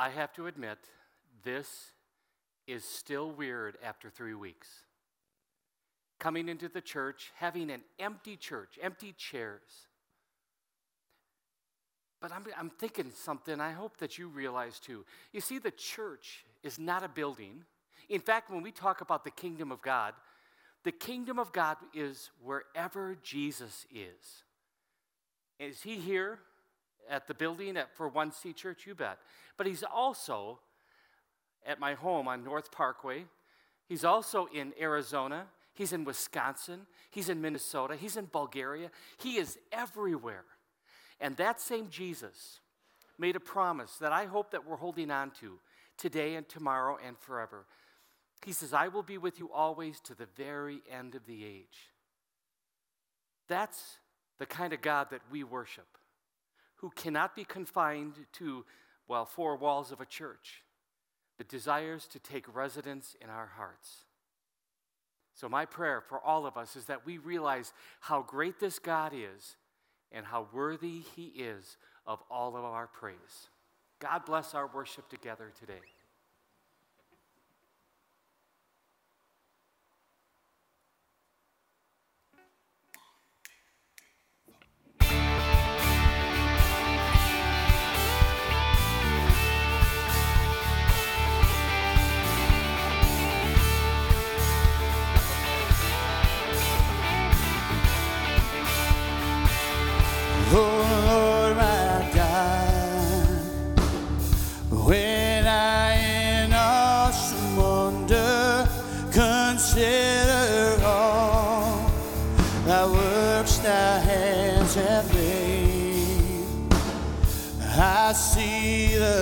I have to admit, this is still weird after three weeks. Coming into the church, having an empty church, empty chairs. But I'm, I'm thinking something I hope that you realize too. You see, the church is not a building. In fact, when we talk about the kingdom of God, the kingdom of God is wherever Jesus is. Is he here at the building at, for One C Church? You bet. But he's also at my home on North Parkway. He's also in Arizona. He's in Wisconsin. He's in Minnesota. He's in Bulgaria. He is everywhere. And that same Jesus made a promise that I hope that we're holding on to today and tomorrow and forever. He says, I will be with you always to the very end of the age. That's the kind of God that we worship, who cannot be confined to, well, four walls of a church, but desires to take residence in our hearts. So, my prayer for all of us is that we realize how great this God is and how worthy He is of all of our praise. God bless our worship together today.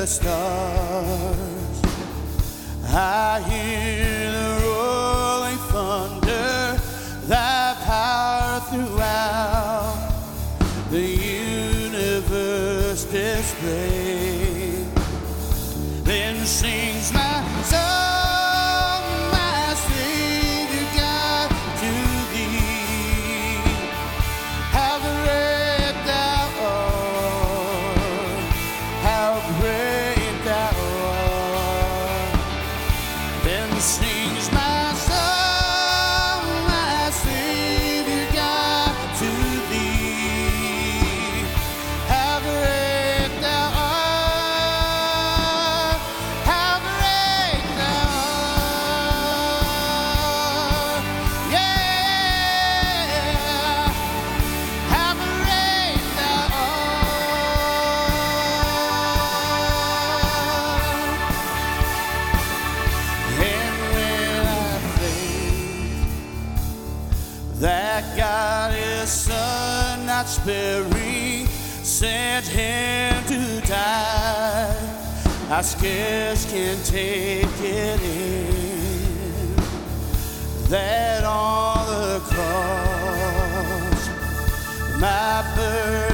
Stars. I hear I scarce can take it in. That on the cross, my burden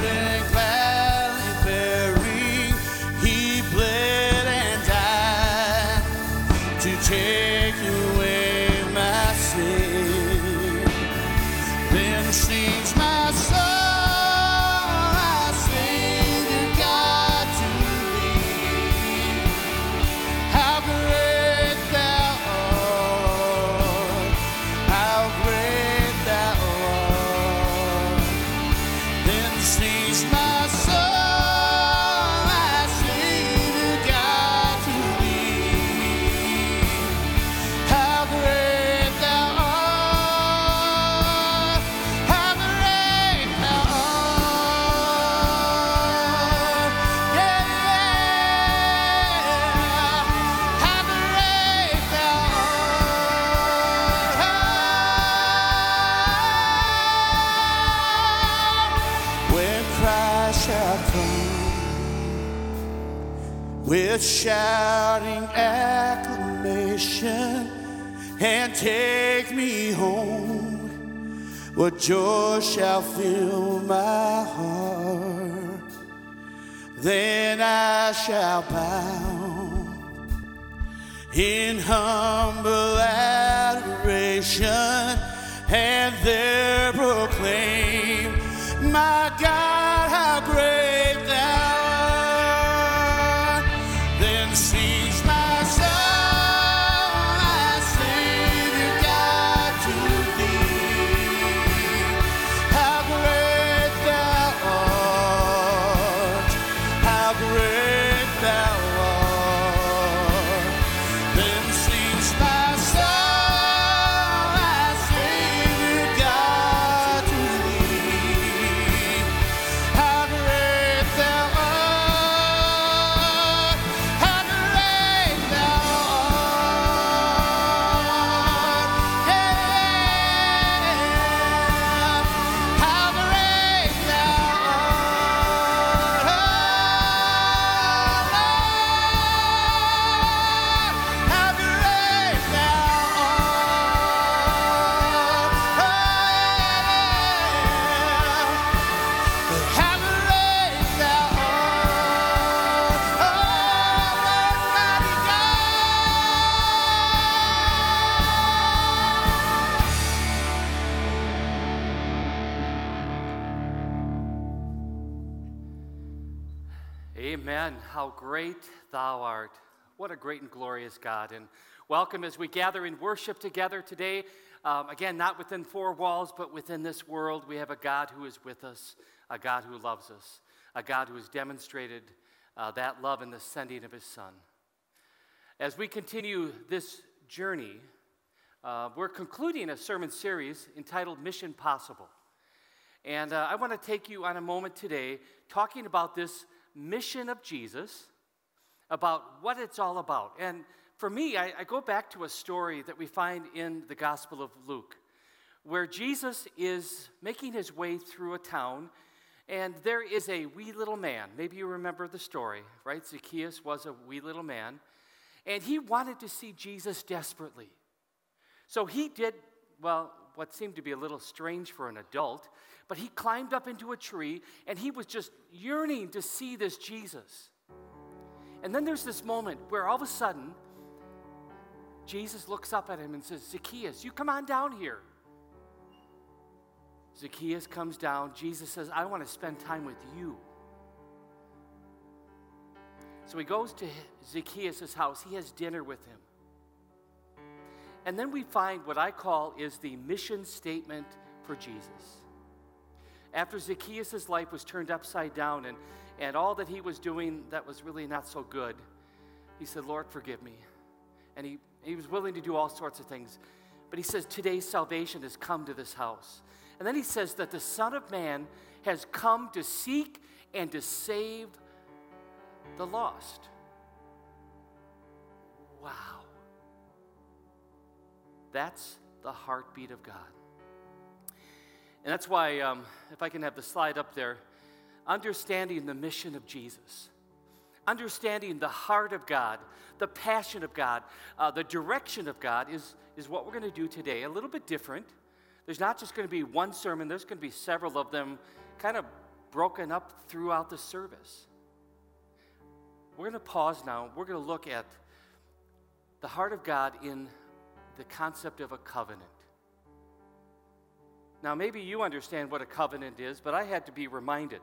and take me home. What joy shall fill my heart? Then I shall bow in humble adoration and there proclaim, My God, great and glorious God. And welcome as we gather in worship together today. Um, again, not within four walls, but within this world, we have a God who is with us, a God who loves us, a God who has demonstrated uh, that love in the sending of his Son. As we continue this journey, uh, we're concluding a sermon series entitled Mission Possible. And uh, I want to take you on a moment today talking about this mission of Jesus, about what it's all about. And for me, I, I go back to a story that we find in the Gospel of Luke, where Jesus is making his way through a town, and there is a wee little man. Maybe you remember the story, right? Zacchaeus was a wee little man, and he wanted to see Jesus desperately. So he did, well, what seemed to be a little strange for an adult, but he climbed up into a tree and he was just yearning to see this Jesus. And then there's this moment where all of a sudden, Jesus looks up at him and says, Zacchaeus, you come on down here. Zacchaeus comes down. Jesus says, I want to spend time with you. So he goes to Zacchaeus' house. He has dinner with him. And then we find what I call is the mission statement for Jesus. After Zacchaeus' life was turned upside down and, and all that he was doing that was really not so good, he said, Lord, forgive me. And he, he was willing to do all sorts of things. But he says, Today's salvation has come to this house. And then he says that the Son of Man has come to seek and to save the lost. Wow. That's the heartbeat of God. And that's why, um, if I can have the slide up there, understanding the mission of Jesus, understanding the heart of God, the passion of God, uh, the direction of God is, is what we're going to do today. A little bit different. There's not just going to be one sermon, there's going to be several of them kind of broken up throughout the service. We're going to pause now. We're going to look at the heart of God in the concept of a covenant. Now, maybe you understand what a covenant is, but I had to be reminded.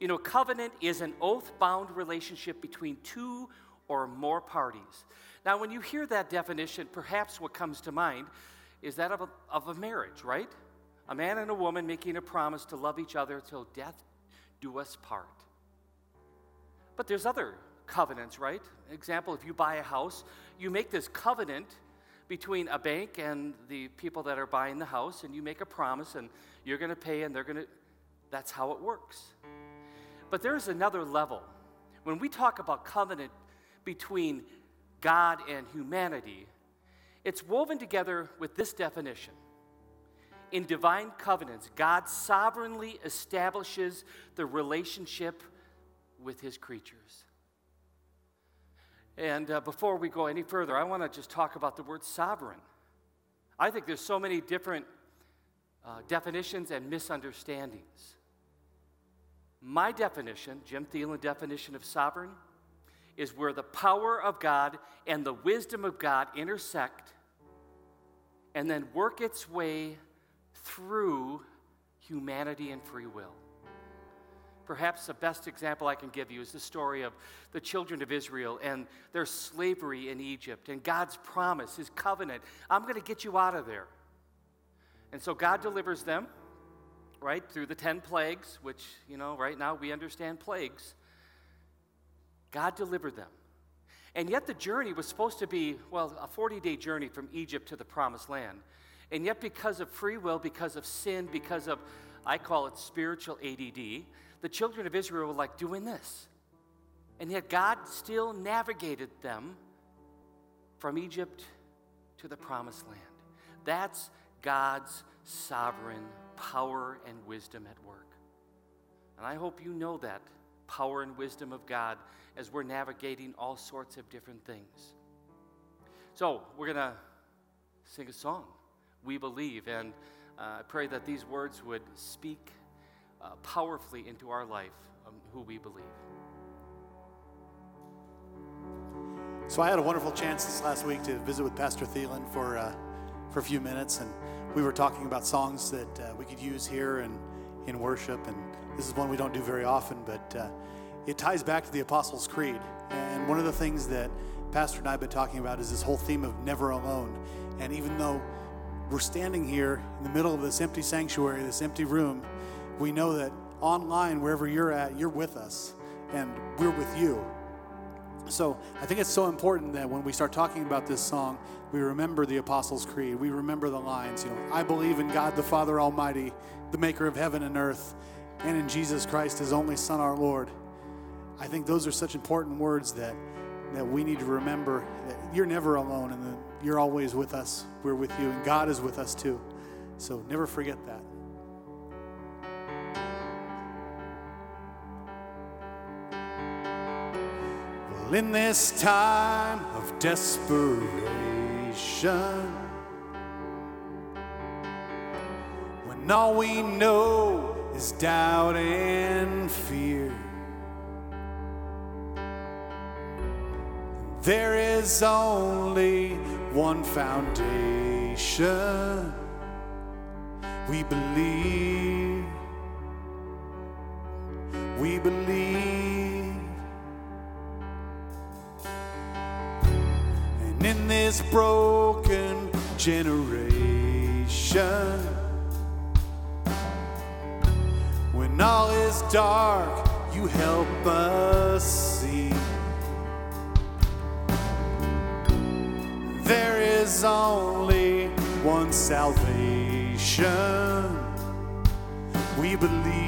You know, covenant is an oath bound relationship between two or more parties. Now, when you hear that definition, perhaps what comes to mind is that of a, of a marriage, right? A man and a woman making a promise to love each other till death do us part. But there's other covenants, right? Example, if you buy a house, you make this covenant between a bank and the people that are buying the house, and you make a promise, and you're going to pay, and they're going to. That's how it works. But there's another level. When we talk about covenant between God and humanity, it's woven together with this definition. In divine covenants, God sovereignly establishes the relationship with his creatures. And uh, before we go any further, I want to just talk about the word sovereign. I think there's so many different uh, definitions and misunderstandings. My definition, Jim Thielen definition of sovereign, is where the power of God and the wisdom of God intersect and then work its way through humanity and free will. Perhaps the best example I can give you is the story of the children of Israel and their slavery in Egypt and God's promise, His covenant. I'm going to get you out of there. And so God delivers them, right, through the 10 plagues, which, you know, right now we understand plagues. God delivered them. And yet the journey was supposed to be, well, a 40 day journey from Egypt to the promised land. And yet, because of free will, because of sin, because of, I call it spiritual ADD, the children of Israel were like doing this. And yet God still navigated them from Egypt to the promised land. That's God's sovereign power and wisdom at work. And I hope you know that power and wisdom of God as we're navigating all sorts of different things. So, we're going to sing a song. We believe. And uh, I pray that these words would speak uh, powerfully into our life of who we believe. So I had a wonderful chance this last week to visit with Pastor Thielen for uh, for a few minutes, and we were talking about songs that uh, we could use here and in worship. And this is one we don't do very often, but uh, it ties back to the Apostles' Creed. And one of the things that Pastor and I have been talking about is this whole theme of never alone. And even though we're standing here in the middle of this empty sanctuary, this empty room, we know that online, wherever you're at, you're with us and we're with you. So I think it's so important that when we start talking about this song, we remember the Apostles' Creed. We remember the lines, you know, I believe in God the Father Almighty, the maker of heaven and earth, and in Jesus Christ, his only Son, our Lord. I think those are such important words that, that we need to remember that you're never alone and that you're always with us. We're with you, and God is with us too. So never forget that. In this time of desperation, when all we know is doubt and fear, there is only one foundation. We believe, we believe. And in this broken generation, when all is dark, you help us see. There is only one salvation. We believe,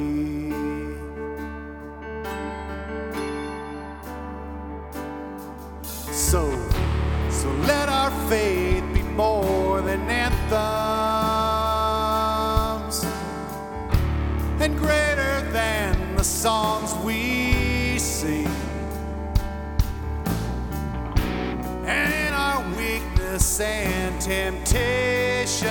And temptation,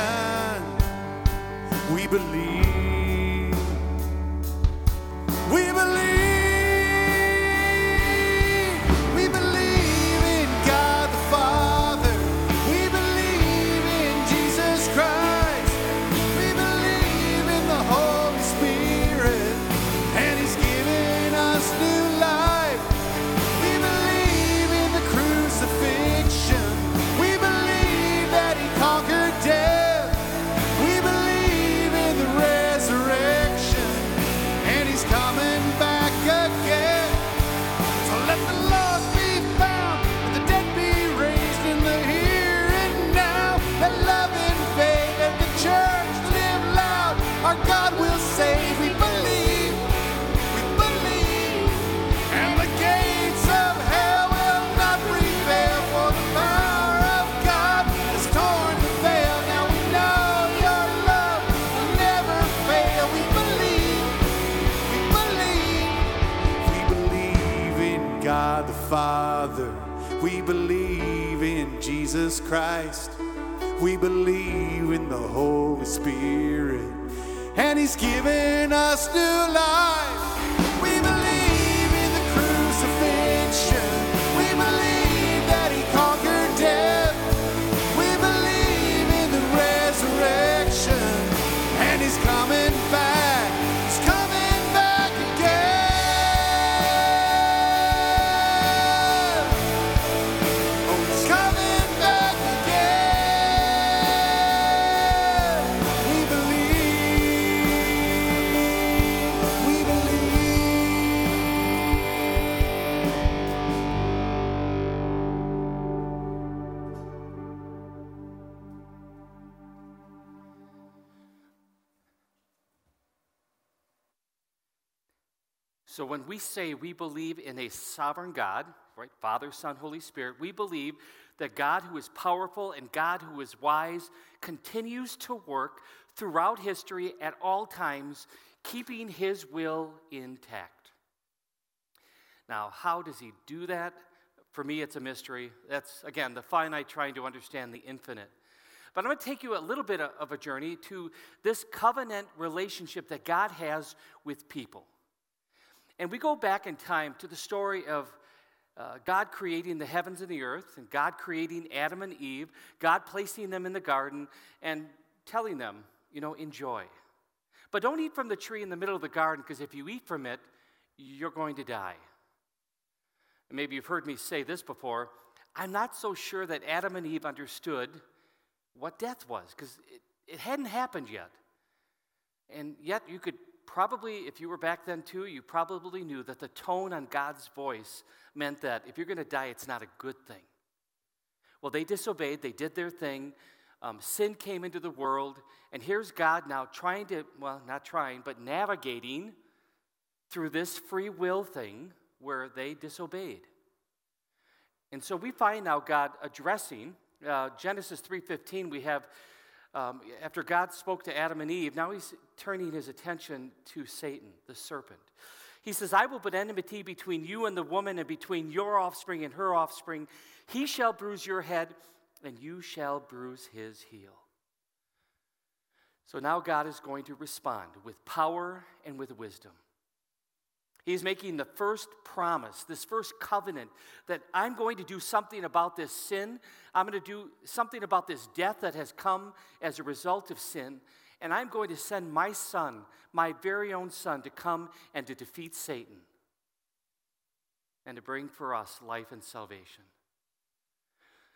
Father. We believe in Jesus Christ. We believe in the Holy Spirit. And He's given us new life. We say we believe in a sovereign God, right? Father, Son, Holy Spirit. We believe that God, who is powerful and God, who is wise, continues to work throughout history at all times, keeping his will intact. Now, how does he do that? For me, it's a mystery. That's, again, the finite trying to understand the infinite. But I'm going to take you a little bit of a journey to this covenant relationship that God has with people. And we go back in time to the story of uh, God creating the heavens and the earth, and God creating Adam and Eve, God placing them in the garden and telling them, you know, enjoy. But don't eat from the tree in the middle of the garden, because if you eat from it, you're going to die. And maybe you've heard me say this before. I'm not so sure that Adam and Eve understood what death was, because it, it hadn't happened yet. And yet, you could probably, if you were back then too, you probably knew that the tone on God's voice meant that if you're going to die, it's not a good thing. Well, they disobeyed, they did their thing. Um, sin came into the world, and here's God now trying to, well, not trying, but navigating through this free will thing where they disobeyed. And so we find now God addressing uh, Genesis 3:15. We have um, after God spoke to Adam and Eve, now he's turning his attention to Satan, the serpent. He says, I will put enmity between you and the woman, and between your offspring and her offspring. He shall bruise your head, and you shall bruise his heel. So now God is going to respond with power and with wisdom. He's making the first promise, this first covenant, that I'm going to do something about this sin. I'm going to do something about this death that has come as a result of sin. And I'm going to send my son, my very own son, to come and to defeat Satan and to bring for us life and salvation.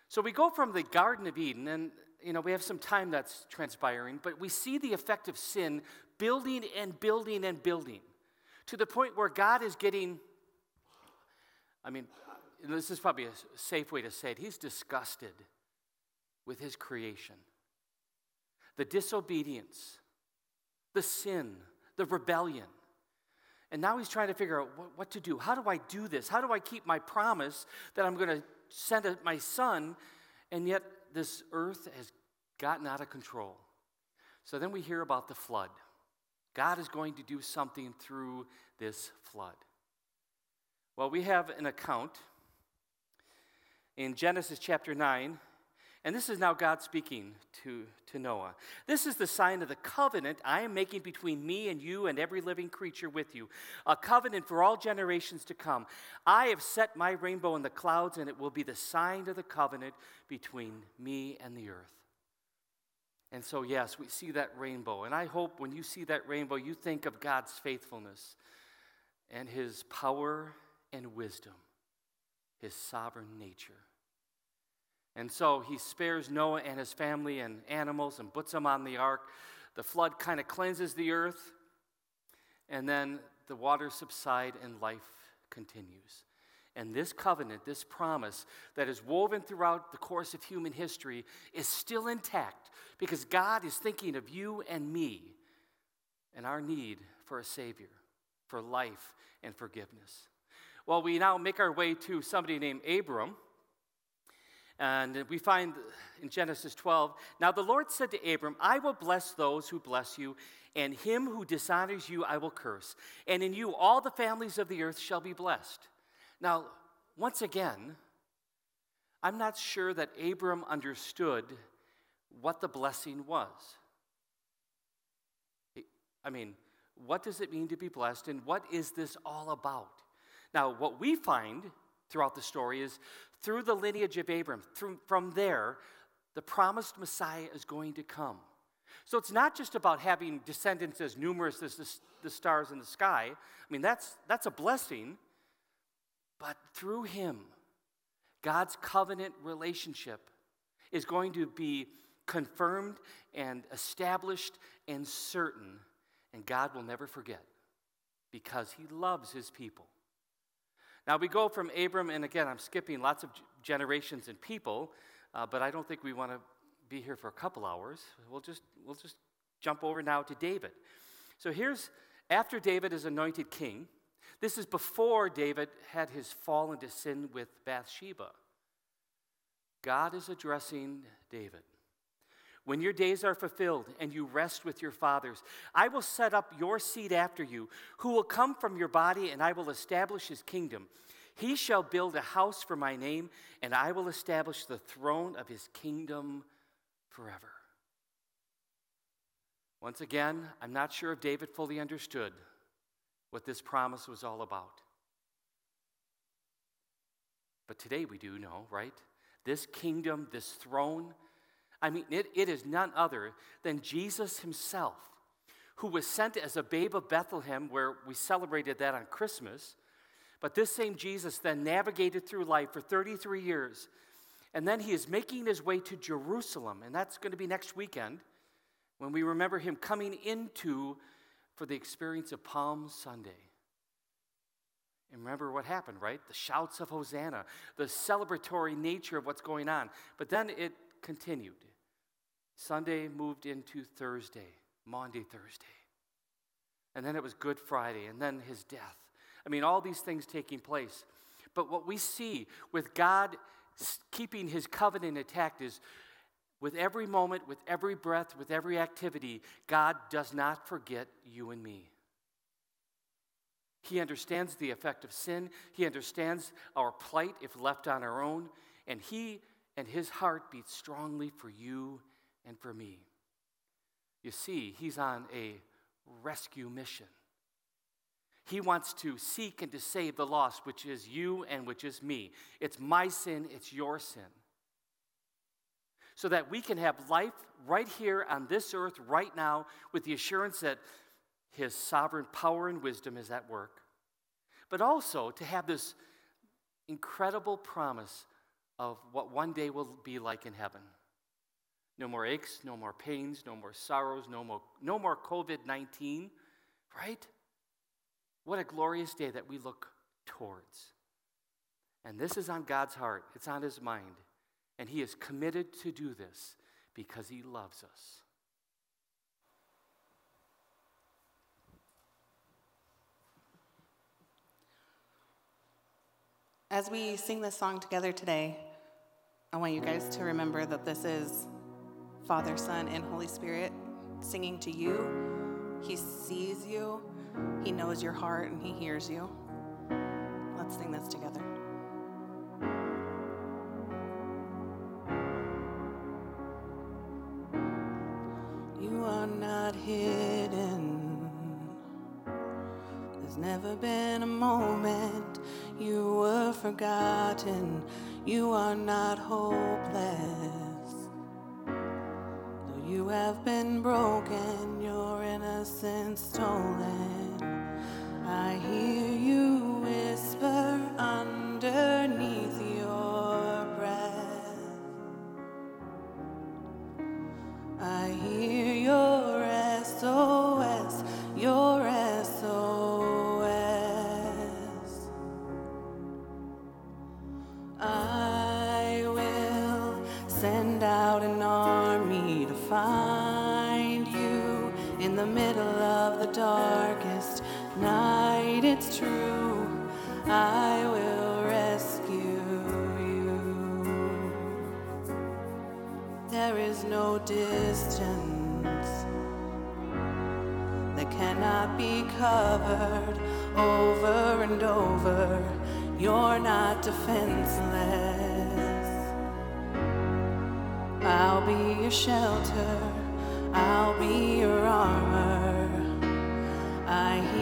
So we go from the Garden of Eden, and you know, we have some time that's transpiring, but we see the effect of sin building and building and building to the point where God is getting, I mean, this is probably a safe way to say it, he's disgusted with his creation. The disobedience, the sin, the rebellion. And now he's trying to figure out what, what to do. How do I do this? How do I keep my promise that I'm going to send a, my son, and yet this earth has gotten out of control? So then we hear about the flood. God is going to do something through this flood. Well, we have an account in Genesis chapter 9, and this is now God speaking to, to Noah. This is the sign of the covenant I am making between me and you and every living creature with you, a covenant for all generations to come. I have set my rainbow in the clouds, and it will be the sign of the covenant between me and the earth. And so, yes, we see that rainbow. And I hope when you see that rainbow, you think of God's faithfulness and his power and wisdom, his sovereign nature. And so he spares Noah and his family and animals and puts them on the ark. The flood kind of cleanses the earth, and then the waters subside and life continues. And this covenant, this promise that is woven throughout the course of human history, is still intact because God is thinking of you and me and our need for a Savior, for life and forgiveness. Well, we now make our way to somebody named Abram. And we find in Genesis 12, now the Lord said to Abram, I will bless those who bless you, and him who dishonors you I will curse. And in you all the families of the earth shall be blessed. Now, once again, I'm not sure that Abram understood what the blessing was. I mean, what does it mean to be blessed, and what is this all about? Now, what we find throughout the story is through the lineage of Abram, through, from there, the promised Messiah is going to come. So it's not just about having descendants as numerous as the, the stars in the sky. I mean, that's, that's a blessing. But through him, God's covenant relationship is going to be confirmed and established and certain, and God will never forget because he loves his people. Now we go from Abram, and again, I'm skipping lots of generations and people, uh, but I don't think we want to be here for a couple hours. We'll just, we'll just jump over now to David. So here's after David is anointed king, This is before David had his fall into sin with Bathsheba. God is addressing David. When your days are fulfilled and you rest with your fathers, I will set up your seed after you, who will come from your body, and I will establish his kingdom. He shall build a house for my name, and I will establish the throne of his kingdom forever. Once again, I'm not sure if David fully understood what this promise was all about. But today we do know, right? This kingdom, this throne, I mean, it, it is none other than Jesus himself, who was sent as a babe of Bethlehem, where we celebrated that on Christmas. But this same Jesus then navigated through life for 33 years. And then he is making his way to Jerusalem, and that's going to be next weekend when we remember him coming into for the experience of Palm Sunday. And remember what happened, right? The shouts of Hosanna, the celebratory nature of what's going on. But then it continued. Sunday moved into Thursday, Maundy, Thursday. And then it was Good Friday, and then his death. I mean, all these things taking place. But what we see with God keeping his covenant intact is with every moment, with every breath, with every activity, God does not forget you and me. He understands the effect of sin. He understands our plight if left on our own. And He and His heart beats strongly for you and for me. You see, He's on a rescue mission. He wants to seek and to save the lost, which is you and which is me. It's my sin, it's your sin so that we can have life right here on this earth, right now, with the assurance that His sovereign power and wisdom is at work, but also to have this incredible promise of what one day will be like in heaven. No more aches, no more pains, no more sorrows, no more, no more COVID 19, right? What a glorious day that we look towards. And this is on God's heart, it's on His mind. And He is committed to do this because He loves us. As we sing this song together today, I want you guys to remember that this is Father, Son, and Holy Spirit singing to you. He sees you, He knows your heart, and He hears you. Let's sing this together. There's never been a moment you were forgotten. You are not hopeless. Though you have been broken, your innocence stolen. I hear you whisper underneath darkest night. It's true, I will rescue you. There is no distance that cannot be covered over and over. You're not defenseless. I'll be your shelter, I'll be your armor. I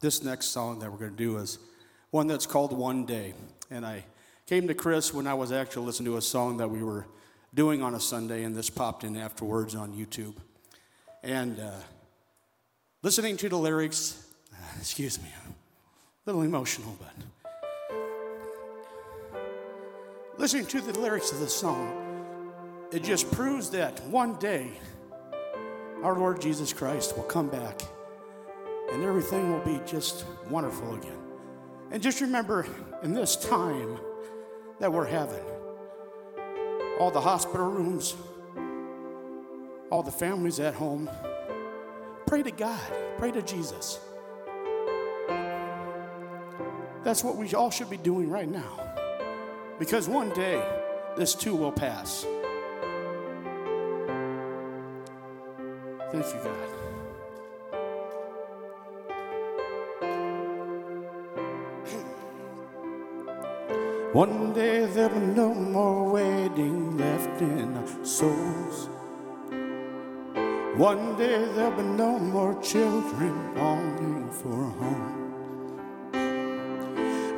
this next song that we're going to do is one that's called One Day. And I came to Chris when I was actually listening to a song that we were doing on a Sunday, and this popped in afterwards on YouTube. And uh, listening to the lyrics, excuse me, I'm a little emotional, but listening to the lyrics of this song, it just proves that one day our Lord Jesus Christ will come back and everything will be just wonderful again. And just remember in this time that we're having, all the hospital rooms, all the families at home, pray to God, pray to Jesus. That's what we all should be doing right now. Because one day, this too will pass. Thank you, God. One day there'll be no more waiting left in our souls. One day there'll be no more children longing for home.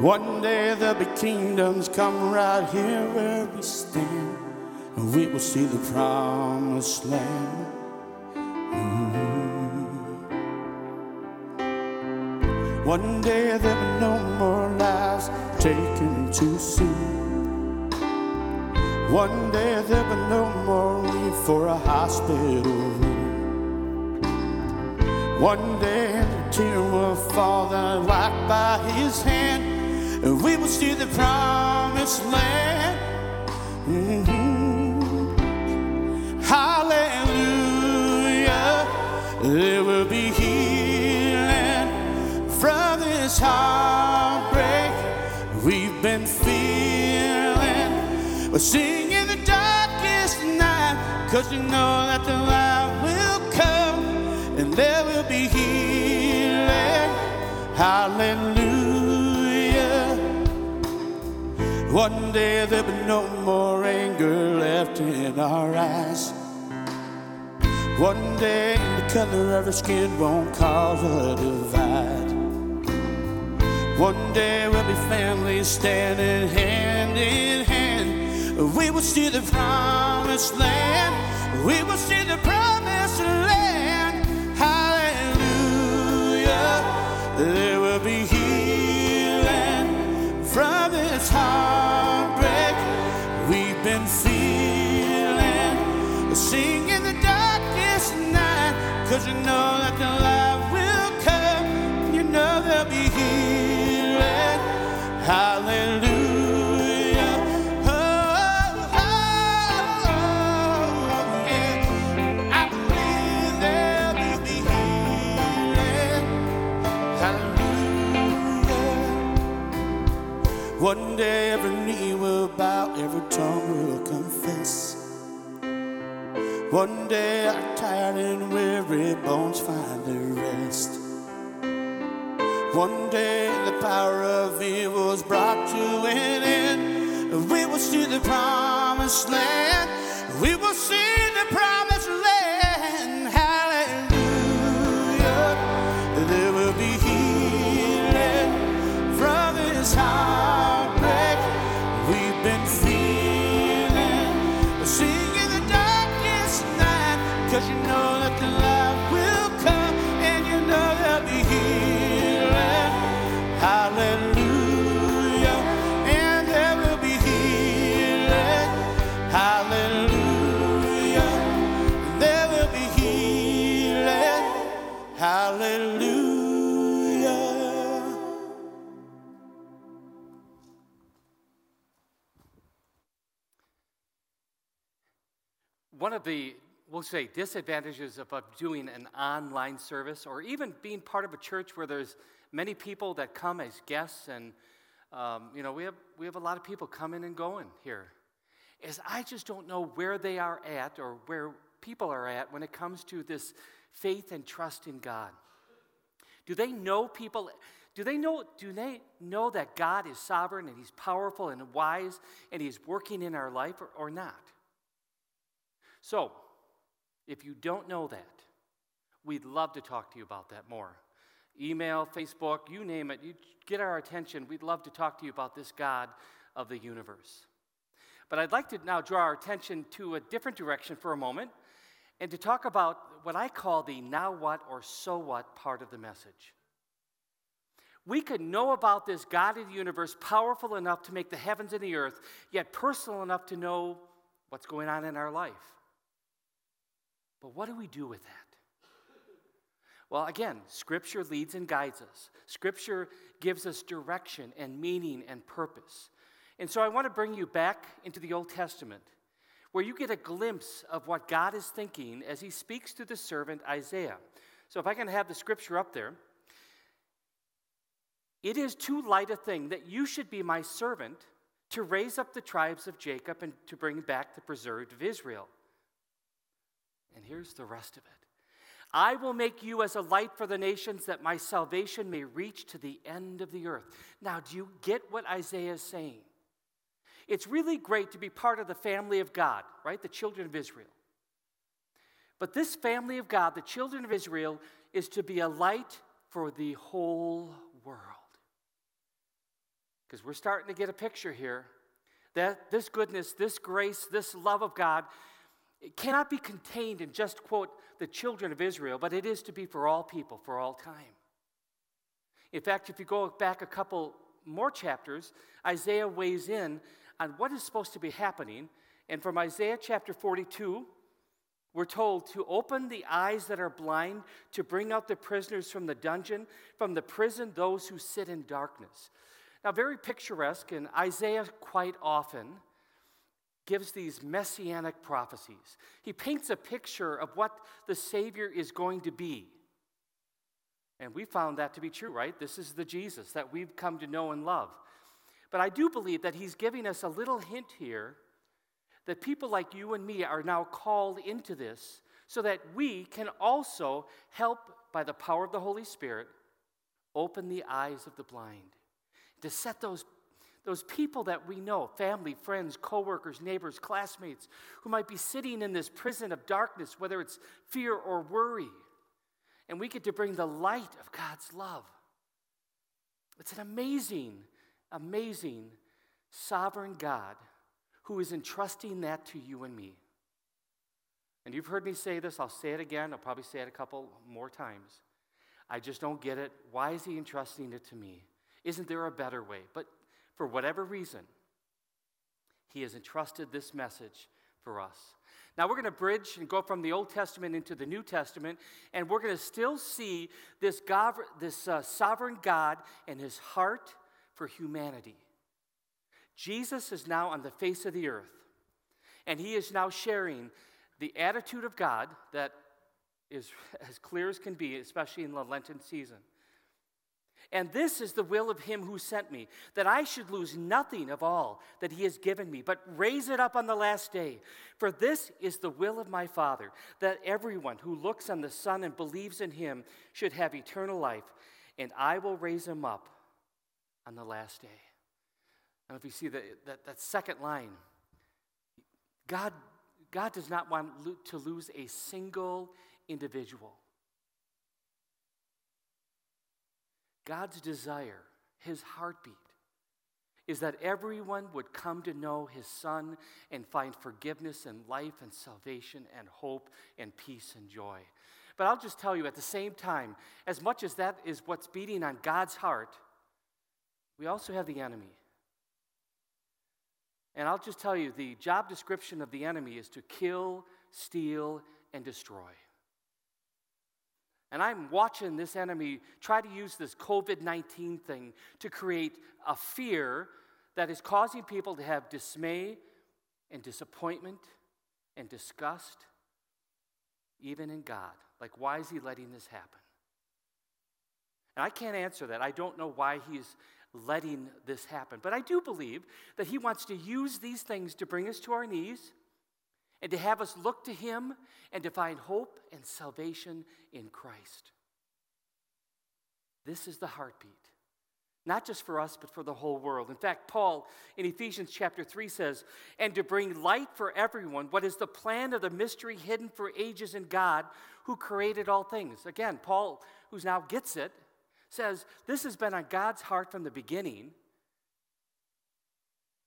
One day there'll be kingdoms come right here where we stand, and we will see the promised land. Mm-hmm. One day there'll be no more taken too soon. One day there'll be no more need for a hospital room. One day the tear will fall that wiped by his hand, and we will see the promised land. Mhm. Hallelujah. There will be healing from this been feeling. We're singing in the darkest night, cause you know that the light will come and there will be healing. Hallelujah. One day there'll be no more anger left in our eyes. One day the color of our skin won't cause a divide. One day we'll be families standing hand in hand. We will see the promised land. We will see the promised land. Hallelujah. There will be healing from this heartbreak we've been feeling. Sing in the darkest night, cause you know that the light day every knee will bow, every tongue will confess. One day our tired and weary bones find their rest. One day the power of evil is brought to an end. We will see the promised land. We will see the promised land. Hallelujah. One of the, we'll say, disadvantages of, of doing an online service or even being part of a church where there's many people that come as guests and, um, you know, we have, we have a lot of people coming and going here, is I just don't know where they are at or where people are at when it comes to this faith and trust in God. Do they know people? Do they know, do they know that God is sovereign and He's powerful and wise and He's working in our life or, or not? So, if you don't know that, we'd love to talk to you about that more. email, Facebook, you name it. You get our attention. We'd love to talk to you about this God of the universe. But I'd like to now draw our attention to a different direction for a moment and to talk about what I call the now what or so what part of the message. We could know about this God of the universe, powerful enough to make the heavens and the earth, yet personal enough to know what's going on in our life. But what do we do with that? Well, again, Scripture leads and guides us. Scripture gives us direction and meaning and purpose. And so I want to bring you back into the Old Testament, where you get a glimpse of what God is thinking as he speaks to the servant Isaiah. So if I can have the Scripture up there. It is too light a thing that you should be my servant to raise up the tribes of Jacob and to bring back the preserved of Israel. And here's the rest of it I will make you as a light for the nations that my salvation may reach to the end of the earth. Now, do you get what Isaiah is saying? It's really great to be part of the family of God, right? The children of Israel. But this family of God, the children of Israel, is to be a light for the whole world. Because we're starting to get a picture here that this goodness, this grace, this love of God it cannot be contained in just, quote, the children of Israel, but it is to be for all people, for all time. In fact, if you go back a couple more chapters, Isaiah weighs in on what is supposed to be happening. And from Isaiah chapter 42, we're told to open the eyes that are blind, to bring out the prisoners from the dungeon, from the prison, those who sit in darkness. Now, very picturesque, and Isaiah quite often gives these messianic prophecies. He paints a picture of what the Savior is going to be. And we found that to be true, right? This is the Jesus that we've come to know and love. But I do believe that he's giving us a little hint here that people like you and me are now called into this so that we can also help, by the power of the Holy Spirit, open the eyes of the blind, to set those those people that we know family, friends, coworkers, neighbors, classmates who might be sitting in this prison of darkness, whether it's fear or worry. And we get to bring the light of God's love. It's an amazing, amazing sovereign God who is entrusting that to you and me. And you've heard me say this, I'll say it again, I'll probably say it a couple more times. I just don't get it. Why is He entrusting it to me? Isn't there a better way? But for whatever reason, He has entrusted this message for us. Now we're going to bridge and go from the Old Testament into the New Testament, and we're going to still see this, God, this uh, sovereign God and His heart for humanity. Jesus is now on the face of the earth, and He is now sharing the attitude of God that is as clear as can be, especially in the Lenten season. And this is the will of him who sent me, that I should lose nothing of all that he has given me, but raise it up on the last day. For this is the will of my Father, that everyone who looks on the Son and believes in him should have eternal life, and I will raise him up on the last day. And if you see the, that, that second line, God, God does not want to lose a single individual. God's desire, his heartbeat, is that everyone would come to know his son and find forgiveness and life and salvation and hope and peace and joy. But I'll just tell you at the same time, as much as that is what's beating on God's heart, we also have the enemy. And I'll just tell you the job description of the enemy is to kill, steal, and destroy. And I'm watching this enemy try to use this COVID 19 thing to create a fear that is causing people to have dismay and disappointment and disgust, even in God. Like, why is he letting this happen? And I can't answer that. I don't know why he's letting this happen. But I do believe that he wants to use these things to bring us to our knees and to have us look to Him and to find hope and salvation in Christ. This is the heartbeat, not just for us, but for the whole world. In fact, Paul in Ephesians chapter 3 says, And to bring light for everyone, what is the plan of the mystery hidden for ages in God who created all things? Again, Paul, who's now gets it, says this has been on God's heart from the beginning,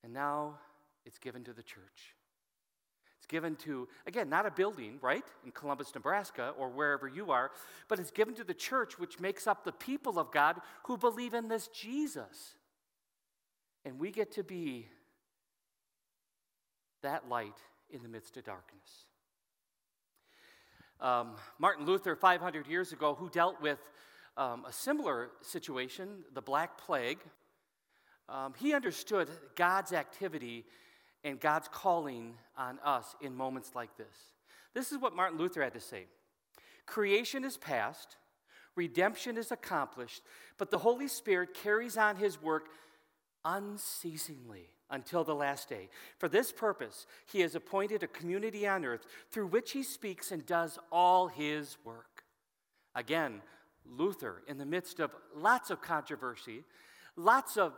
and now it's given to the church. It's given to, again, not a building, right, in Columbus, Nebraska, or wherever you are, but it's given to the church, which makes up the people of God who believe in this Jesus. And we get to be that light in the midst of darkness. Um, Martin Luther, 500 years ago, who dealt with um, a similar situation, the Black Plague, um, he understood God's activity and God's calling on us in moments like this. This is what Martin Luther had to say Creation is past, redemption is accomplished, but the Holy Spirit carries on his work unceasingly until the last day. For this purpose, he has appointed a community on earth through which he speaks and does all his work. Again, Luther, in the midst of lots of controversy, lots of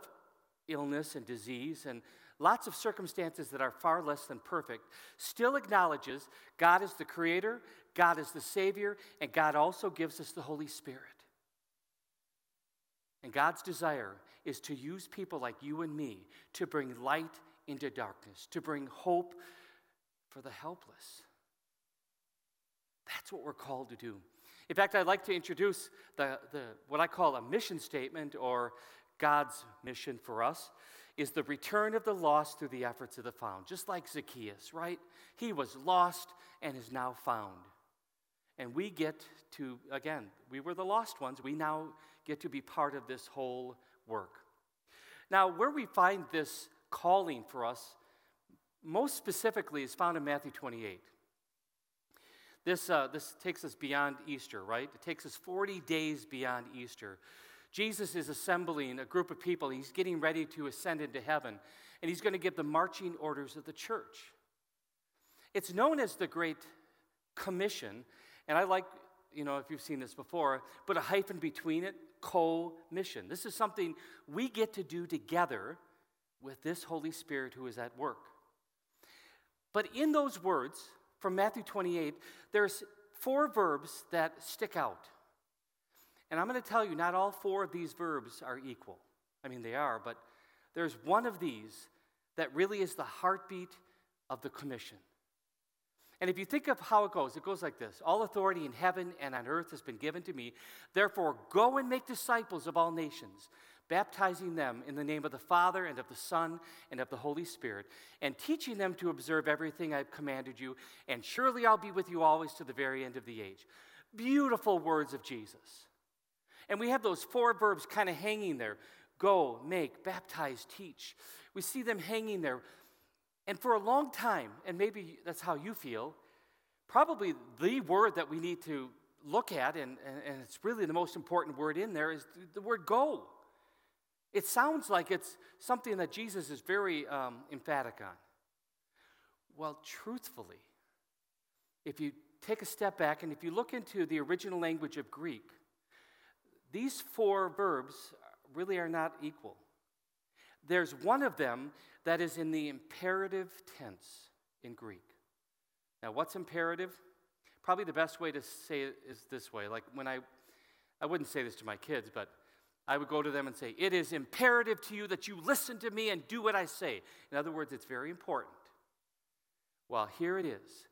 illness and disease, and lots of circumstances that are far less than perfect, still acknowledges God is the creator, God is the savior, and God also gives us the Holy Spirit. And God's desire is to use people like you and me to bring light into darkness, to bring hope for the helpless. That's what we're called to do. In fact, I'd like to introduce the, the, what I call a mission statement or God's mission for us is the return of the lost through the efforts of the found. Just like Zacchaeus, right? He was lost and is now found. And we get to, again, we were the lost ones. We now get to be part of this whole work. Now, where we find this calling for us, most specifically, is found in Matthew 28. This, uh, this takes us beyond Easter, right? It takes us 40 days beyond Easter. Jesus is assembling a group of people. He's getting ready to ascend into heaven, and he's going to give the marching orders of the church. It's known as the Great Commission, and I like, you know, if you've seen this before, put a hyphen between it co mission. This is something we get to do together with this Holy Spirit who is at work. But in those words from Matthew 28, there's four verbs that stick out. And I'm going to tell you, not all four of these verbs are equal. I mean, they are, but there's one of these that really is the heartbeat of the commission. And if you think of how it goes, it goes like this All authority in heaven and on earth has been given to me. Therefore, go and make disciples of all nations, baptizing them in the name of the Father and of the Son and of the Holy Spirit, and teaching them to observe everything I've commanded you. And surely I'll be with you always to the very end of the age. Beautiful words of Jesus. And we have those four verbs kind of hanging there go, make, baptize, teach. We see them hanging there. And for a long time, and maybe that's how you feel, probably the word that we need to look at, and, and, it's really the most important word in there, is the word go. It sounds like it's something that Jesus is very um, emphatic on. Well, truthfully, if you take a step back and if you look into the original language of Greek, these four verbs really are not equal. There's one of them that is in the imperative tense in Greek. Now, what's imperative? Probably the best way to say it is this way. Like when I, I wouldn't say this to my kids, but I would go to them and say, It is imperative to you that you listen to me and do what I say. In other words, it's very important. Well, here it is.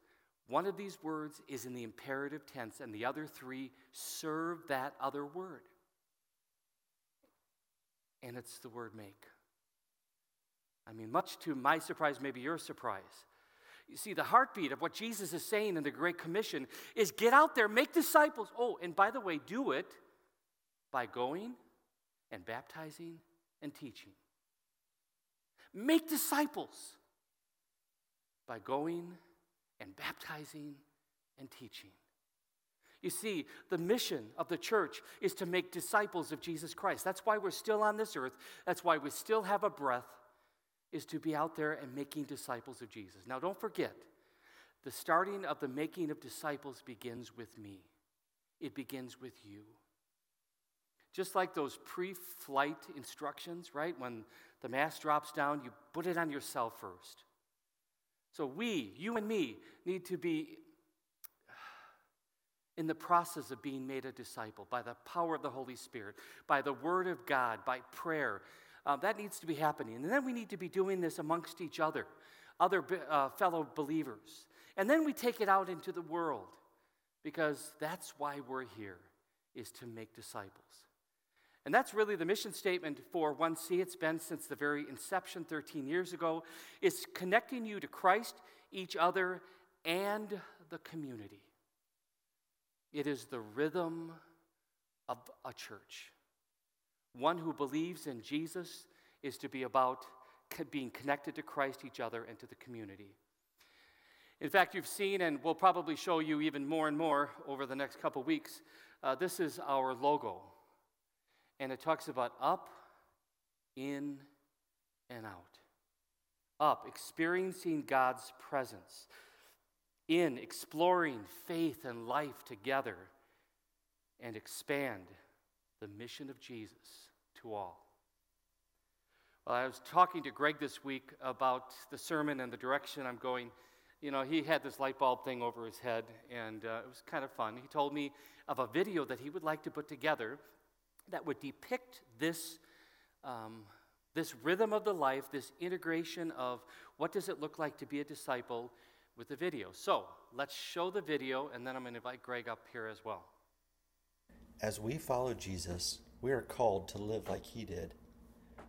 One of these words is in the imperative tense, and the other three serve that other word. And it's the word make. I mean, much to my surprise, maybe your surprise. You see, the heartbeat of what Jesus is saying in the Great Commission is get out there, make disciples. Oh, and by the way, do it by going and baptizing and teaching. Make disciples by going and baptizing and teaching. You see, the mission of the church is to make disciples of Jesus Christ. That's why we're still on this earth. That's why we still have a breath, is to be out there and making disciples of Jesus. Now, don't forget, the starting of the making of disciples begins with me, it begins with you. Just like those pre flight instructions, right? When the mask drops down, you put it on yourself first. So we, you and me, need to be in the process of being made a disciple by the power of the Holy Spirit, by the Word of God, by prayer. Uh, that needs to be happening. And then we need to be doing this amongst each other, other uh, fellow believers. And then we take it out into the world because that's why we're here, is to make disciples. And that's really the mission statement for 1C. It's been since the very inception 13 years ago. It's connecting you to Christ, each other, and the community. It is the rhythm of a church. One who believes in Jesus is to be about being connected to Christ, each other, and to the community. In fact, you've seen, and we'll probably show you even more and more over the next couple weeks, uh, this is our logo. And it talks about up, in, and out. Up, experiencing God's presence. In, exploring faith and life together. And expand the mission of Jesus to all. Well, I was talking to Greg this week about the sermon and the direction I'm going you know, he had this light bulb thing over his head, and uh, it was kind of fun. He told me of a video that he would like to put together that would depict this, um, this rhythm of the life, this integration of what does it look like to be a disciple with the video. So let's show the video, and then I'm going to invite Greg up here as well. As we follow Jesus, we are called to live like he did.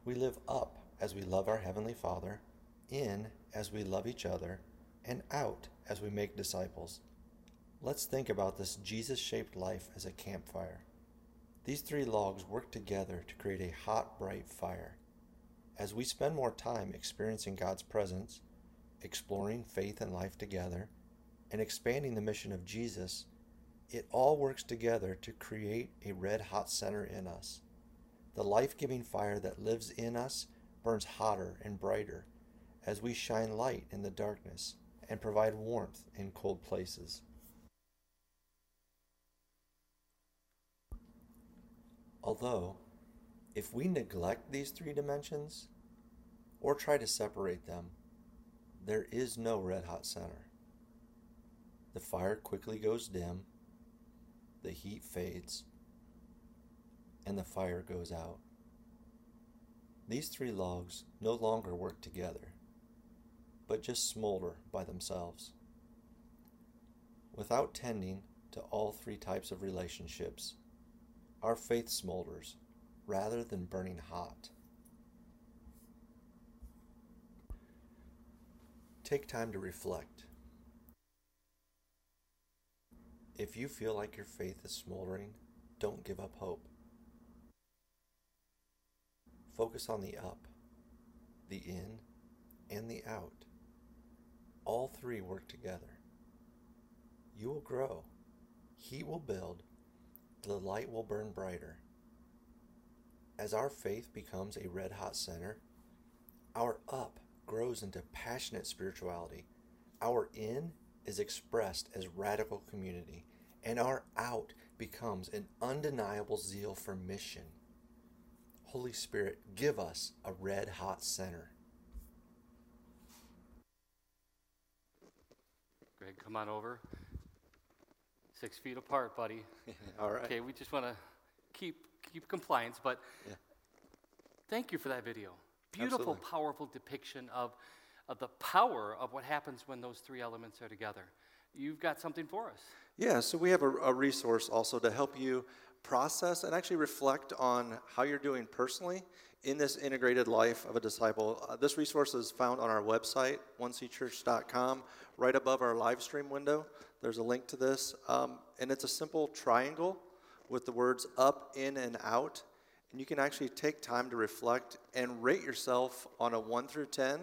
We live up as we love our Heavenly Father, in as we love each other and out as we make disciples. Let's think about this Jesus shaped life as a campfire. These three logs work together to create a hot, bright fire. As we spend more time experiencing God's presence, exploring faith and life together, and expanding the mission of Jesus, it all works together to create a red hot center in us. The life giving fire that lives in us burns hotter and brighter as we shine light in the darkness and provide warmth in cold places. Although, if we neglect these three dimensions or try to separate them, there is no red hot center. The fire quickly goes dim, the heat fades, and the fire goes out. These three logs no longer work together but just smolder by themselves. Without tending to all three types of relationships, our faith smolders rather than burning hot. Take time to reflect. If you feel like your faith is smoldering, don't give up hope. Focus on the up, the in, and the out all three work together. You will grow, He will build, the light will burn brighter. As our faith becomes a red hot center, our up grows into passionate spirituality. Our in is expressed as radical community, and our out becomes an undeniable zeal for mission. Holy Spirit, give us a red hot center. Greg, come on over. Six feet apart, buddy. All right. Okay, we just want to keep keep compliance, but Yeah. thank you for that video. Beautiful, Absolutely. powerful depiction of, of the power of what happens when those three elements are together. You've got something for us. Yeah, so we have a, a resource also to help you process and actually reflect on how you're doing personally in this integrated life of a disciple. Uh, this resource is found on our website, onechurch.com, right above our live stream window. There's a link to this, um, and it's a simple triangle with the words up, in, and out. And you can actually take time to reflect and rate yourself on a 1 through 10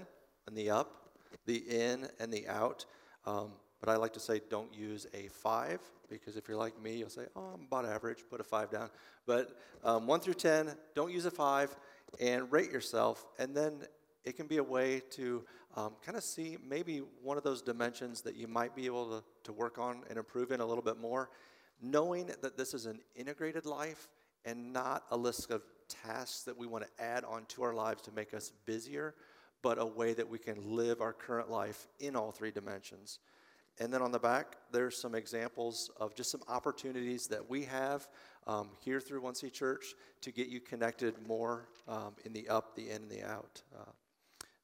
in the up, the in, and the out. Um, but I like to say don't use a 5 because if you're like me, you'll say, oh, I'm about average, put a 5 down. But um, 1 through 10, don't use a 5 and rate yourself. And then it can be a way to um, kind of see maybe one of those dimensions that you might be able to, to work on and improve in a little bit more, knowing that this is an integrated life and not a list of tasks that we want to add onto our lives to make us busier, but a way that we can live our current life in all three dimensions. And then on the back, there's some examples of just some opportunities that we have um, here through One C Church to get you connected more um, in the up, the in, and the out. Uh,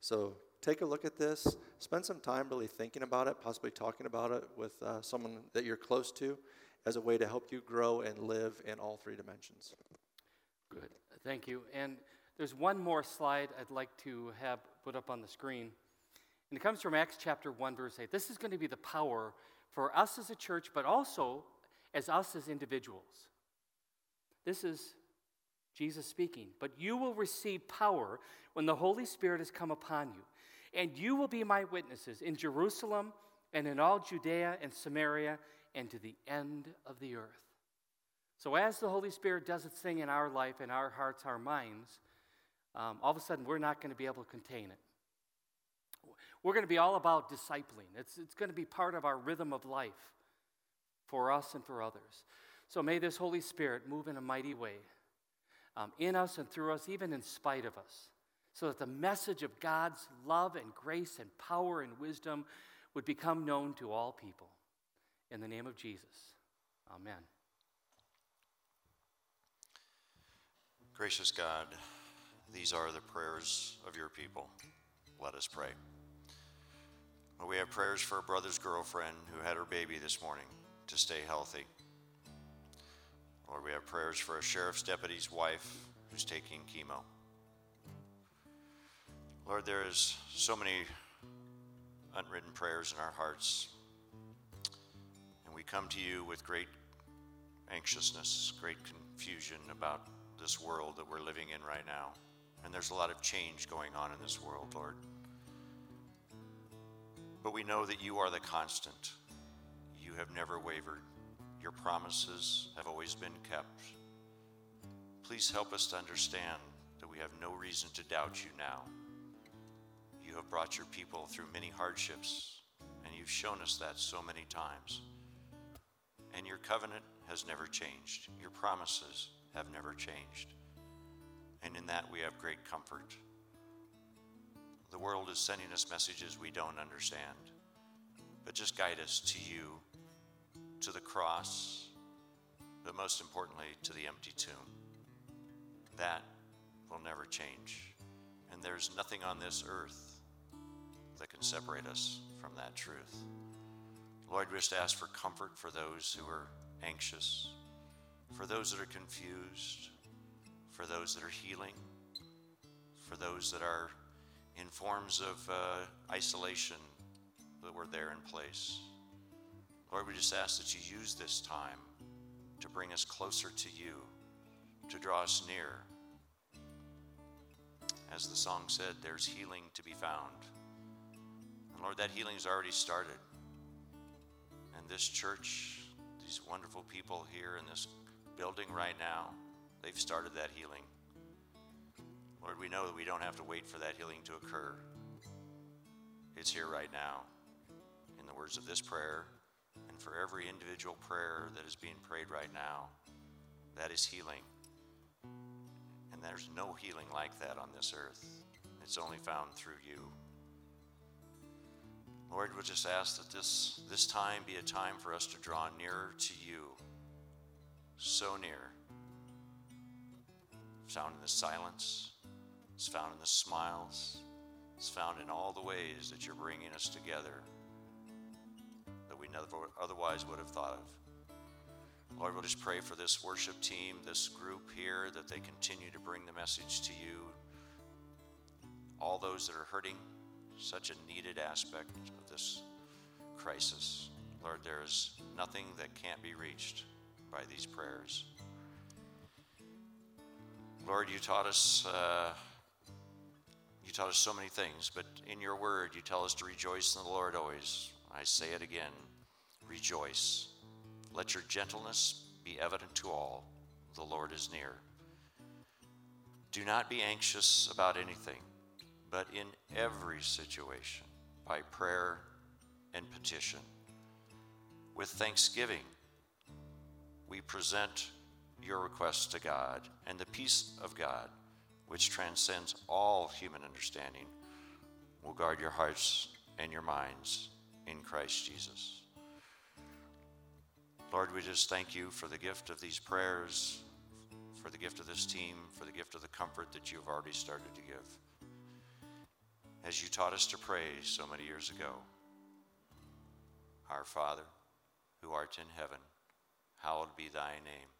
so take a look at this. Spend some time really thinking about it, possibly talking about it with uh, someone that you're close to as a way to help you grow and live in all three dimensions. Good. Thank you. And there's one more slide I'd like to have put up on the screen. And it comes from Acts chapter 1, verse 8. This is going to be the power for us as a church, but also as us as individuals. This is Jesus speaking. But you will receive power when the Holy Spirit has come upon you. And you will be my witnesses in Jerusalem and in all Judea and Samaria and to the end of the earth. So, as the Holy Spirit does its thing in our life, in our hearts, our minds, um, all of a sudden we're not going to be able to contain it. We're going to be all about discipling. It's, it's going to be part of our rhythm of life for us and for others. So may this Holy Spirit move in a mighty way um, in us and through us, even in spite of us, so that the message of God's love and grace and power and wisdom would become known to all people. In the name of Jesus, amen. Gracious God, these are the prayers of your people. Let us pray. We have prayers for a brother's girlfriend who had her baby this morning to stay healthy. Lord, we have prayers for a sheriff's deputy's wife who's taking chemo. Lord, there is so many unwritten prayers in our hearts. And we come to you with great anxiousness, great confusion about this world that we're living in right now. And there's a lot of change going on in this world, Lord. But we know that you are the constant. You have never wavered. Your promises have always been kept. Please help us to understand that we have no reason to doubt you now. You have brought your people through many hardships, and you've shown us that so many times. And your covenant has never changed. Your promises have never changed. And in that we have great comfort. The world is sending us messages we don't understand. But just guide us to you, to the cross, but most importantly, to the empty tomb. That will never change. And there's nothing on this earth that can separate us from that truth. Lord, we just ask for comfort for those who are anxious, for those that are confused, for those that are healing, for those that are in forms of uh, isolation that were there in place. Lord, we just ask that you use this time to bring us closer to you, to draw us near. As the song said, there's healing to be found. And Lord, that healing has already started. And this church, these wonderful people here in this building right now, they've started that healing. Lord, we know that we don't have to wait for that healing to occur. It's here right now. In the words of this prayer, and for every individual prayer that is being prayed right now, that is healing. And there's no healing like that on this earth. It's only found through you. Lord, we'll just ask that this, this time be a time for us to draw nearer to you, so near. Found in the silence, it's found in the smiles, it's found in all the ways that you're bringing us together that we never otherwise would have thought of. Lord, we'll just pray for this worship team, this group here, that they continue to bring the message to you. All those that are hurting, such a needed aspect of this crisis. Lord, there is nothing that can't be reached by these prayers. Lord, you taught us. Uh, you taught us so many things, but in your word, you tell us to rejoice in the Lord always. I say it again rejoice. Let your gentleness be evident to all. The Lord is near. Do not be anxious about anything but in every situation, by prayer and petition. With thanksgiving, we present your requests to God, and the peace of God, which transcends all human understanding, will guard your hearts and your minds in Christ Jesus. Lord, we just thank you for the gift of these prayers, for the gift of this team, for the gift of the comfort that you have already started to give. As you taught us to pray so many years ago, Our Father, who art in heaven, hallowed be thy name.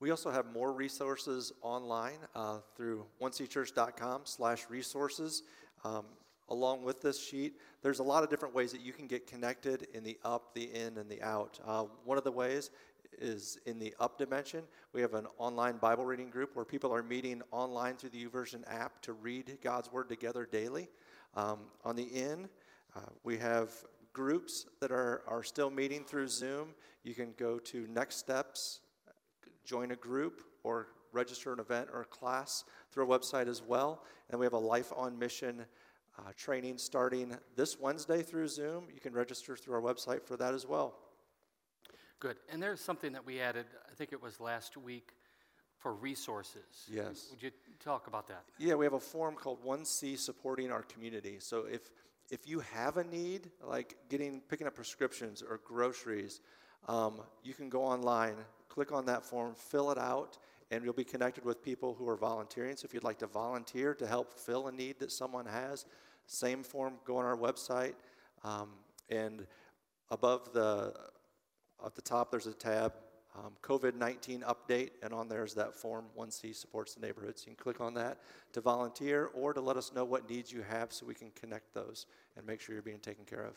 We also have more resources online uh, through onechurch.com slash resources. Um, along with this sheet, there's a lot of different ways that you can get connected in the up, the in, and the out. Uh, one of the ways is in the up dimension. We have an online Bible reading group where people are meeting online through the YouVersion app to read God's Word together daily. Um, on the in, uh, we have groups that are, are still meeting through Zoom. You can go to Next Steps join a group or register an event or a class through our website as well. And we have a Life on Mission uh, training starting this Wednesday through Zoom. You can register through our website for that as well. Good. And there's something that we added, I think it was last week, for resources. Yes. Would you talk about that? Yeah, we have a form called 1C supporting our community. So if if you have a need, like getting picking up prescriptions or groceries, um, you can go online, click on that form, fill it out, and you'll be connected with people who are volunteering. So if you'd like to volunteer to help fill a need that someone has, same form, go on our website, um, and above the at the top there's a tab um, COVID 19 update, and on there is that form 1C supports the neighborhoods. You can click on that to volunteer or to let us know what needs you have so we can connect those and make sure you're being taken care of.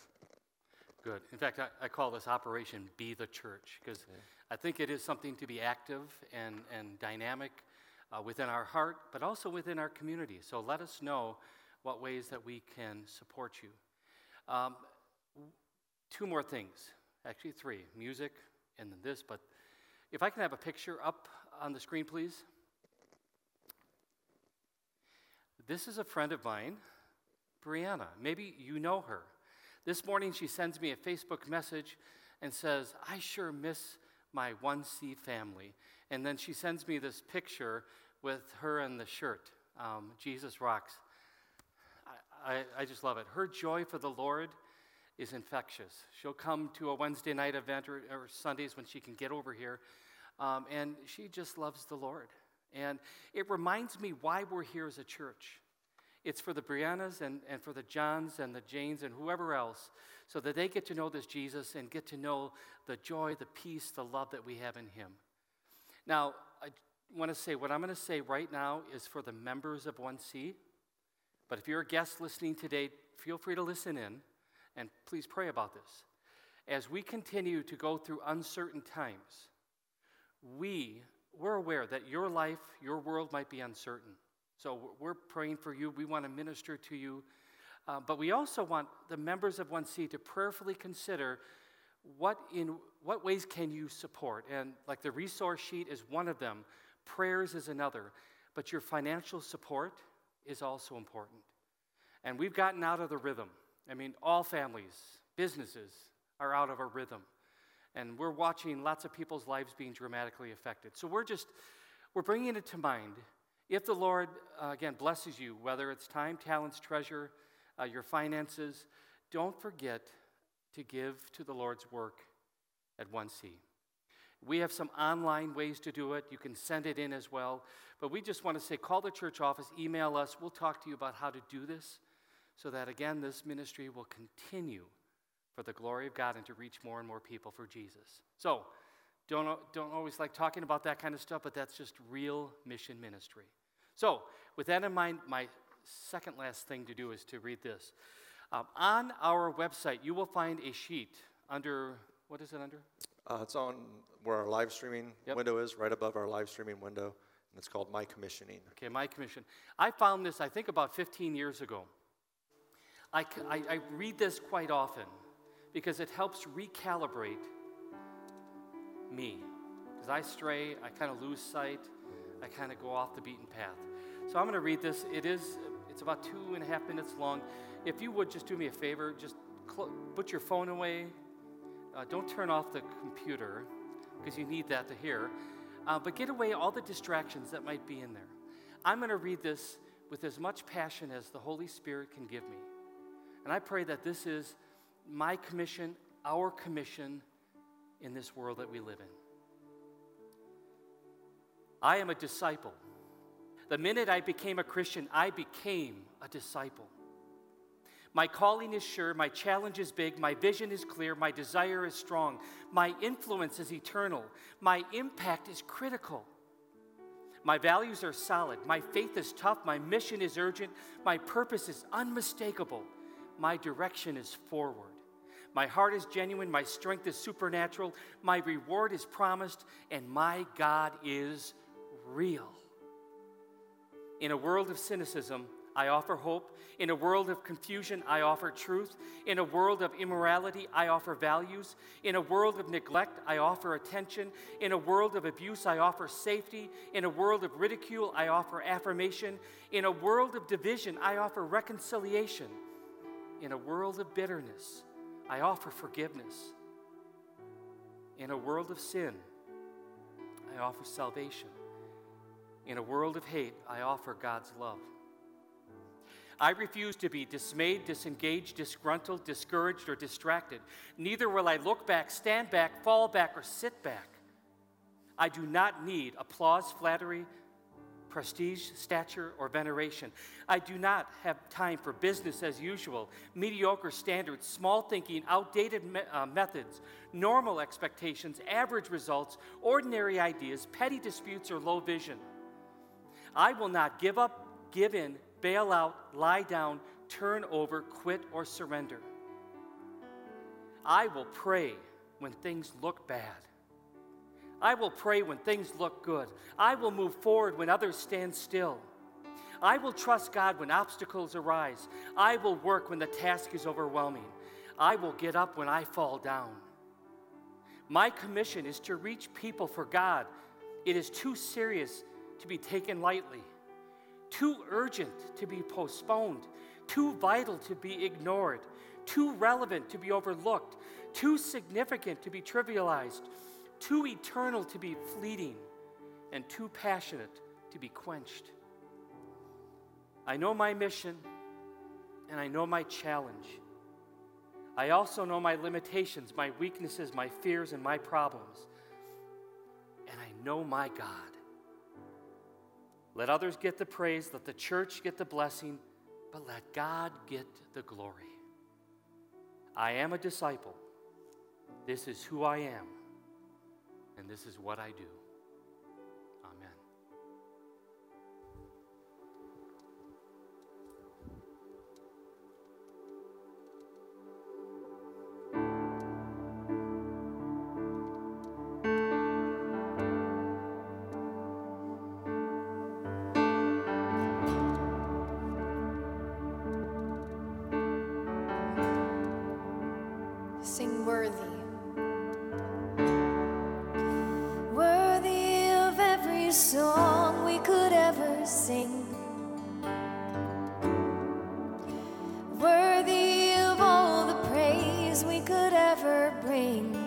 Good. In fact, I, I call this Operation Be the Church because I think it is something to be active and, and dynamic uh, within our heart, but also within our community. So let us know what ways that we can support you. Um, two more things, actually, three music and then this, but if I can have a picture up on the screen, please. This is a friend of mine, Brianna. Maybe you know her. This morning she sends me a Facebook message and says, I sure miss my 1C family. And then she sends me this picture with her and the shirt, um, Jesus Rocks. I, I, I just love it. Her joy for the Lord is infectious. She'll come to a Wednesday night event or, or Sundays when she can get over here, um, and she just loves the Lord. And it reminds me why we're here as a church. It's for the Briannas and, and for the Johns and the Janes and whoever else, so that they get to know this Jesus and get to know the joy, the peace, the love that we have in Him. Now, I want to say what I'm going to say right now is for the members of 1C. But if you're a guest listening today, feel free to listen in and please pray about this. As we continue to go through uncertain times, we, we're aware that your life, your world might be uncertain. So we're praying for you. We want to minister to you. Uh, but we also want the members of 1C to prayerfully consider what, in, what ways can you support. And like the resource sheet is one of them, prayers is another. But your financial support is also important. And we've gotten out of the rhythm. I mean, all families, businesses are out of a rhythm. And we're watching lots of people's lives being dramatically affected. So we're just, we're bringing it to mind. If the Lord, uh, again, blesses you, whether it's time, talents, treasure, uh, your finances, don't forget to give to the Lord's work at 1C. We have some online ways to do it. You can send it in as well. But we just want to say call the church office, email us. We'll talk to you about how to do this so that, again, this ministry will continue for the glory of God and to reach more and more people for Jesus. So, don't, don't always like talking about that kind of stuff, but that's just real mission ministry. So, with that in mind, my second last thing to do is to read this. Um, on our website, you will find a sheet under, what is it under? Uh, it's on where our live streaming Yep. window is, right above our live streaming window, and it's called My Commissioning. Okay, my commission. I found this, I think, about 15 years ago. I I read this quite often because it helps recalibrate me. Because I stray, I kind of lose sight, I kind of go off the beaten path. So I'm going to read this. It is, it's about two and a half minutes long. If you would just do me a favor, just cl- put your phone away. Uh, don't turn off the computer because you need that to hear. Uh, but get away all the distractions that might be in there. I'm going to read this with as much passion as the Holy Spirit can give me. And I pray that this is my commission, our commission in this world that we live in. I am a disciple. The minute I became a Christian, I became a disciple. My calling is sure, my challenge is big, my vision is clear, my desire is strong, my influence is eternal, my impact is critical. My values are solid, my faith is tough, my mission is urgent, my purpose is unmistakable, my direction is forward. My heart is genuine, my strength is supernatural, my reward is promised, and my God is real. In a world of cynicism, I offer hope. In a world of confusion, I offer truth. In a world of immorality, I offer values. In a world of neglect, I offer attention. In a world of abuse, I offer safety. In a world of ridicule, I offer affirmation. In a world of division, I offer reconciliation. In a world of bitterness, I offer forgiveness. In a world of sin, I offer salvation. In a world of hate, I offer God's love. I refuse to be dismayed, disengaged, disgruntled, discouraged, or distracted. Neither will I look back, stand back, fall back, or sit back. I do not need applause, flattery, prestige, stature, or veneration. I do not have time for business as usual, mediocre standards, small thinking, outdated me- uh, methods, normal expectations, average results, ordinary ideas, petty disputes, or low vision. I will not give up, give in, bail out, lie down, turn over, quit, or surrender. I will pray when things look bad. I will pray when things look good. I will move forward when others stand still. I will trust God when obstacles arise. I will work when the task is overwhelming. I will get up when I fall down. My commission is to reach people for God. It is too serious to be taken lightly, too urgent to be postponed, too vital to be ignored, too relevant to be overlooked, too significant to be trivialized, too eternal to be fleeting, and too passionate to be quenched. I know my mission and I know my challenge. I also know my limitations, my weaknesses, my fears, and my problems. And I know my God. Let others get the praise, let the church get the blessing, but let God get the glory. I am a disciple. This is who I am, and this is what I do. Ever sing. Worthy of all the praise we could ever bring.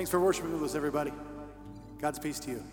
Thanks for worshiping with us, everybody. God's peace to you.